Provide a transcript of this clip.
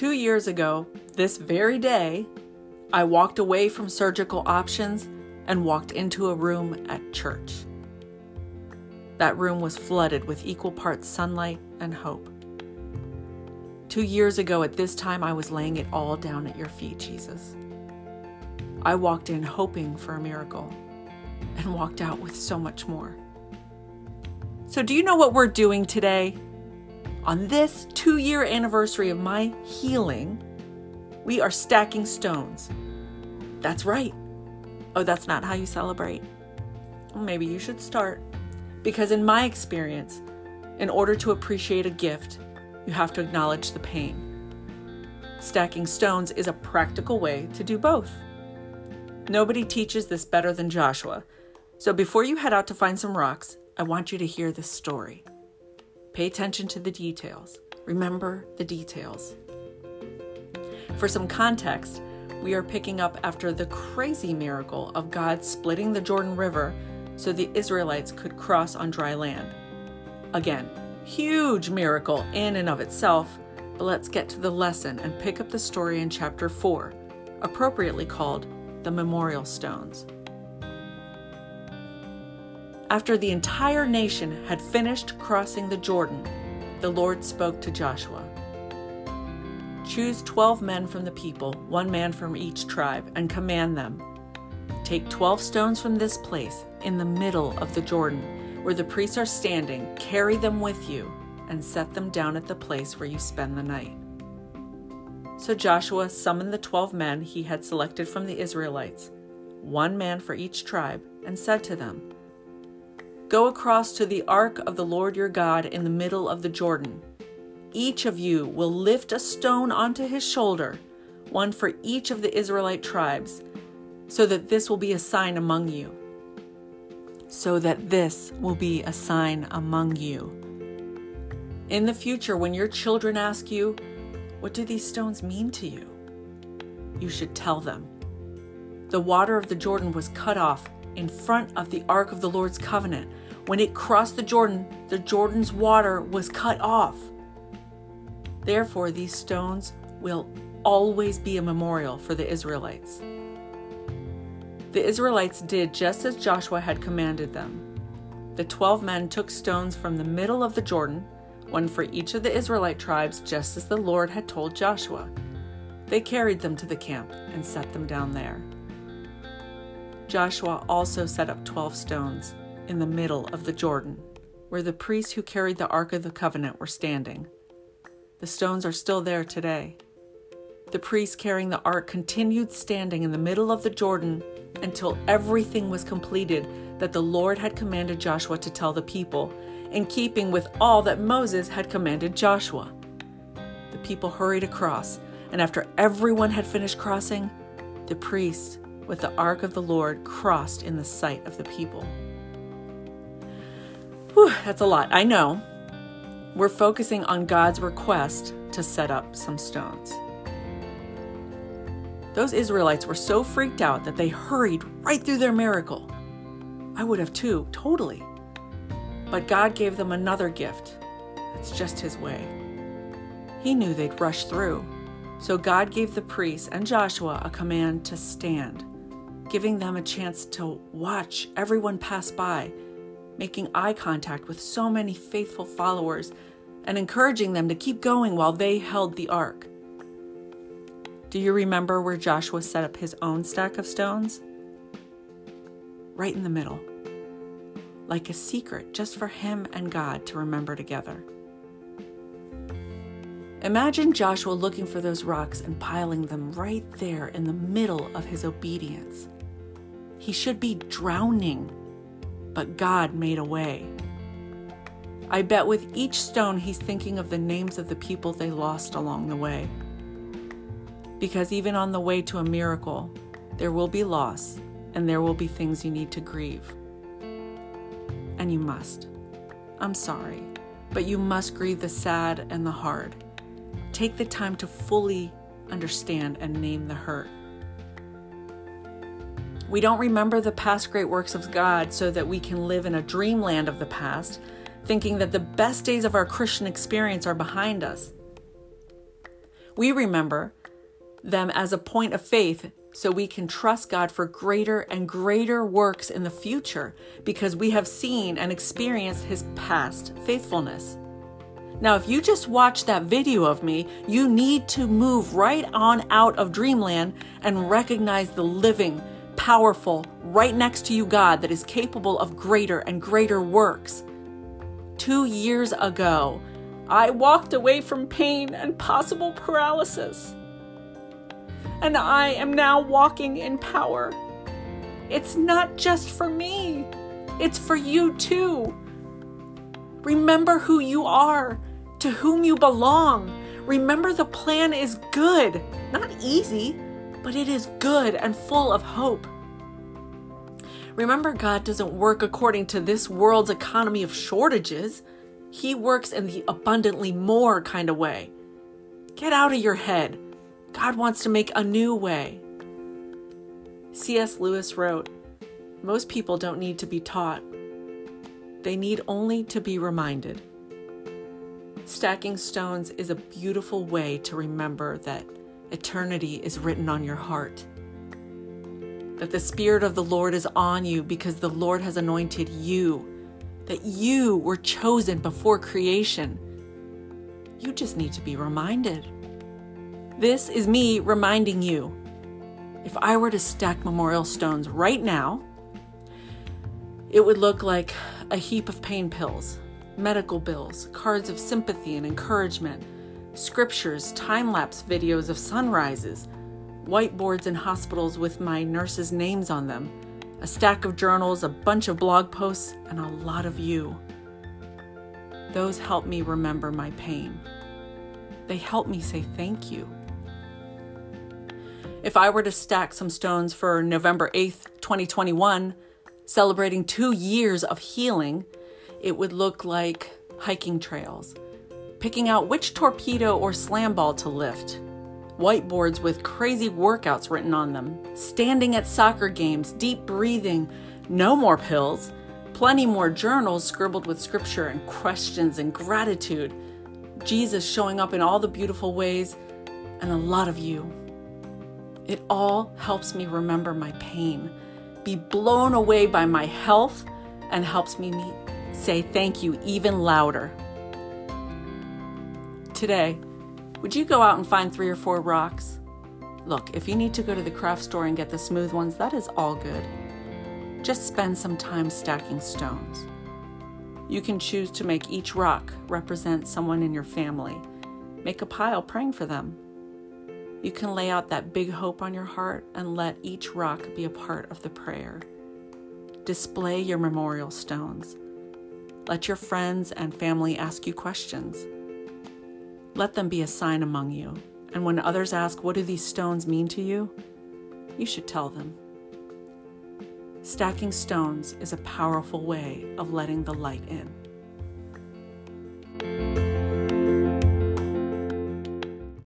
Two years ago, this very day, I walked away from surgical options and walked into a room at church. That room was flooded with equal parts sunlight and hope. Two years ago, at this time, I was laying it all down at your feet, Jesus. I walked in hoping for a miracle and walked out with so much more. So, do you know what we're doing today? On this two year anniversary of my healing, we are stacking stones. That's right. Oh, that's not how you celebrate. Maybe you should start. Because, in my experience, in order to appreciate a gift, you have to acknowledge the pain. Stacking stones is a practical way to do both. Nobody teaches this better than Joshua. So before you head out to find some rocks, I want you to hear this story. Pay attention to the details. Remember the details. For some context, we are picking up after the crazy miracle of God splitting the Jordan River so the Israelites could cross on dry land. Again, huge miracle in and of itself, but let's get to the lesson and pick up the story in chapter 4, appropriately called the Memorial Stones. After the entire nation had finished crossing the Jordan, the Lord spoke to Joshua. Choose 12 men from the people, one man from each tribe, and command them. Take 12 stones from this place, in the middle of the Jordan, where the priests are standing, carry them with you, and set them down at the place where you spend the night. So Joshua summoned the 12 men he had selected from the Israelites, one man for each tribe, and said to them, Go across to the ark of the Lord your God in the middle of the Jordan. Each of you will lift a stone onto his shoulder, one for each of the Israelite tribes, so that this will be a sign among you. So that this will be a sign among you. In the future, when your children ask you, What do these stones mean to you? you should tell them. The water of the Jordan was cut off in front of the Ark of the Lord's covenant. When it crossed the Jordan, the Jordan's water was cut off. Therefore, these stones will always be a memorial for the Israelites. The Israelites did just as Joshua had commanded them. The twelve men took stones from the middle of the Jordan, one for each of the Israelite tribes, just as the Lord had told Joshua. They carried them to the camp and set them down there. Joshua also set up 12 stones in the middle of the Jordan, where the priests who carried the Ark of the Covenant were standing. The stones are still there today. The priests carrying the ark continued standing in the middle of the Jordan until everything was completed that the Lord had commanded Joshua to tell the people, in keeping with all that Moses had commanded Joshua. The people hurried across, and after everyone had finished crossing, the priests with the ark of the Lord crossed in the sight of the people. Whew, that's a lot, I know. We're focusing on God's request to set up some stones. Those Israelites were so freaked out that they hurried right through their miracle. I would have too, totally. But God gave them another gift. That's just His way. He knew they'd rush through, so God gave the priests and Joshua a command to stand giving them a chance to watch everyone pass by, making eye contact with so many faithful followers, and encouraging them to keep going while they held the ark. Do you remember where Joshua set up his own stack of stones? Right in the middle, like a secret just for him and God to remember together. Imagine Joshua looking for those rocks and piling them right there in the middle of his obedience. He should be drowning, but God made a way. I bet with each stone he's thinking of the names of the people they lost along the way. Because even on the way to a miracle, there will be loss and there will be things you need to grieve. And you must. I'm sorry, but you must grieve the sad and the hard. Take the time to fully understand and name the hurt. We don't remember the past great works of God so that we can live in a dreamland of the past, thinking that the best days of our Christian experience are behind us. We remember them as a point of faith so we can trust God for greater and greater works in the future because we have seen and experienced His past faithfulness. Now, if you just watched that video of me, you need to move right on out of dreamland and recognize the living, powerful, right next to you God that is capable of greater and greater works. Two years ago, I walked away from pain and possible paralysis. And I am now walking in power. It's not just for me, it's for you too. Remember who you are to whom you belong. Remember, the plan is good, not easy, but it is good and full of hope. Remember, God doesn't work according to this world's economy of shortages. He works in the abundantly more kind of way. Get out of your head. God wants to make a new way. C.S. Lewis wrote Most people don't need to be taught, they need only to be reminded. Stacking stones is a beautiful way to remember that eternity is written on your heart. That the Spirit of the Lord is on you because the Lord has anointed you. That you were chosen before creation. You just need to be reminded. This is me reminding you. If I were to stack memorial stones right now, it would look like a heap of pain pills medical bills, cards of sympathy and encouragement, scriptures, time lapse videos of sunrises, whiteboards in hospitals with my nurses' names on them, a stack of journals, a bunch of blog posts, and a lot of you. Those help me remember my pain. They help me say thank you. If I were to stack some stones for November 8th, 2021, celebrating two years of healing, it would look like hiking trails, picking out which torpedo or slam ball to lift, whiteboards with crazy workouts written on them, standing at soccer games, deep breathing, no more pills, plenty more journals scribbled with scripture and questions and gratitude, Jesus showing up in all the beautiful ways, and a lot of you. It all helps me remember my pain, be blown away by my health, and helps me say thank you even louder. Today, would you go out and find three or four rocks? Look, if you need to go to the craft store and get the smooth ones, that is all good. Just spend some time stacking stones. You can choose to make each rock represent someone in your family. Make a pile praying for them. You can lay out that big hope on your heart and let each rock be a part of the prayer. Display your memorial stones. Let your friends and family ask you questions. Let them be a sign among you. And when others ask, What do these stones mean to you? you should tell them. Stacking stones is a powerful way of letting the light in.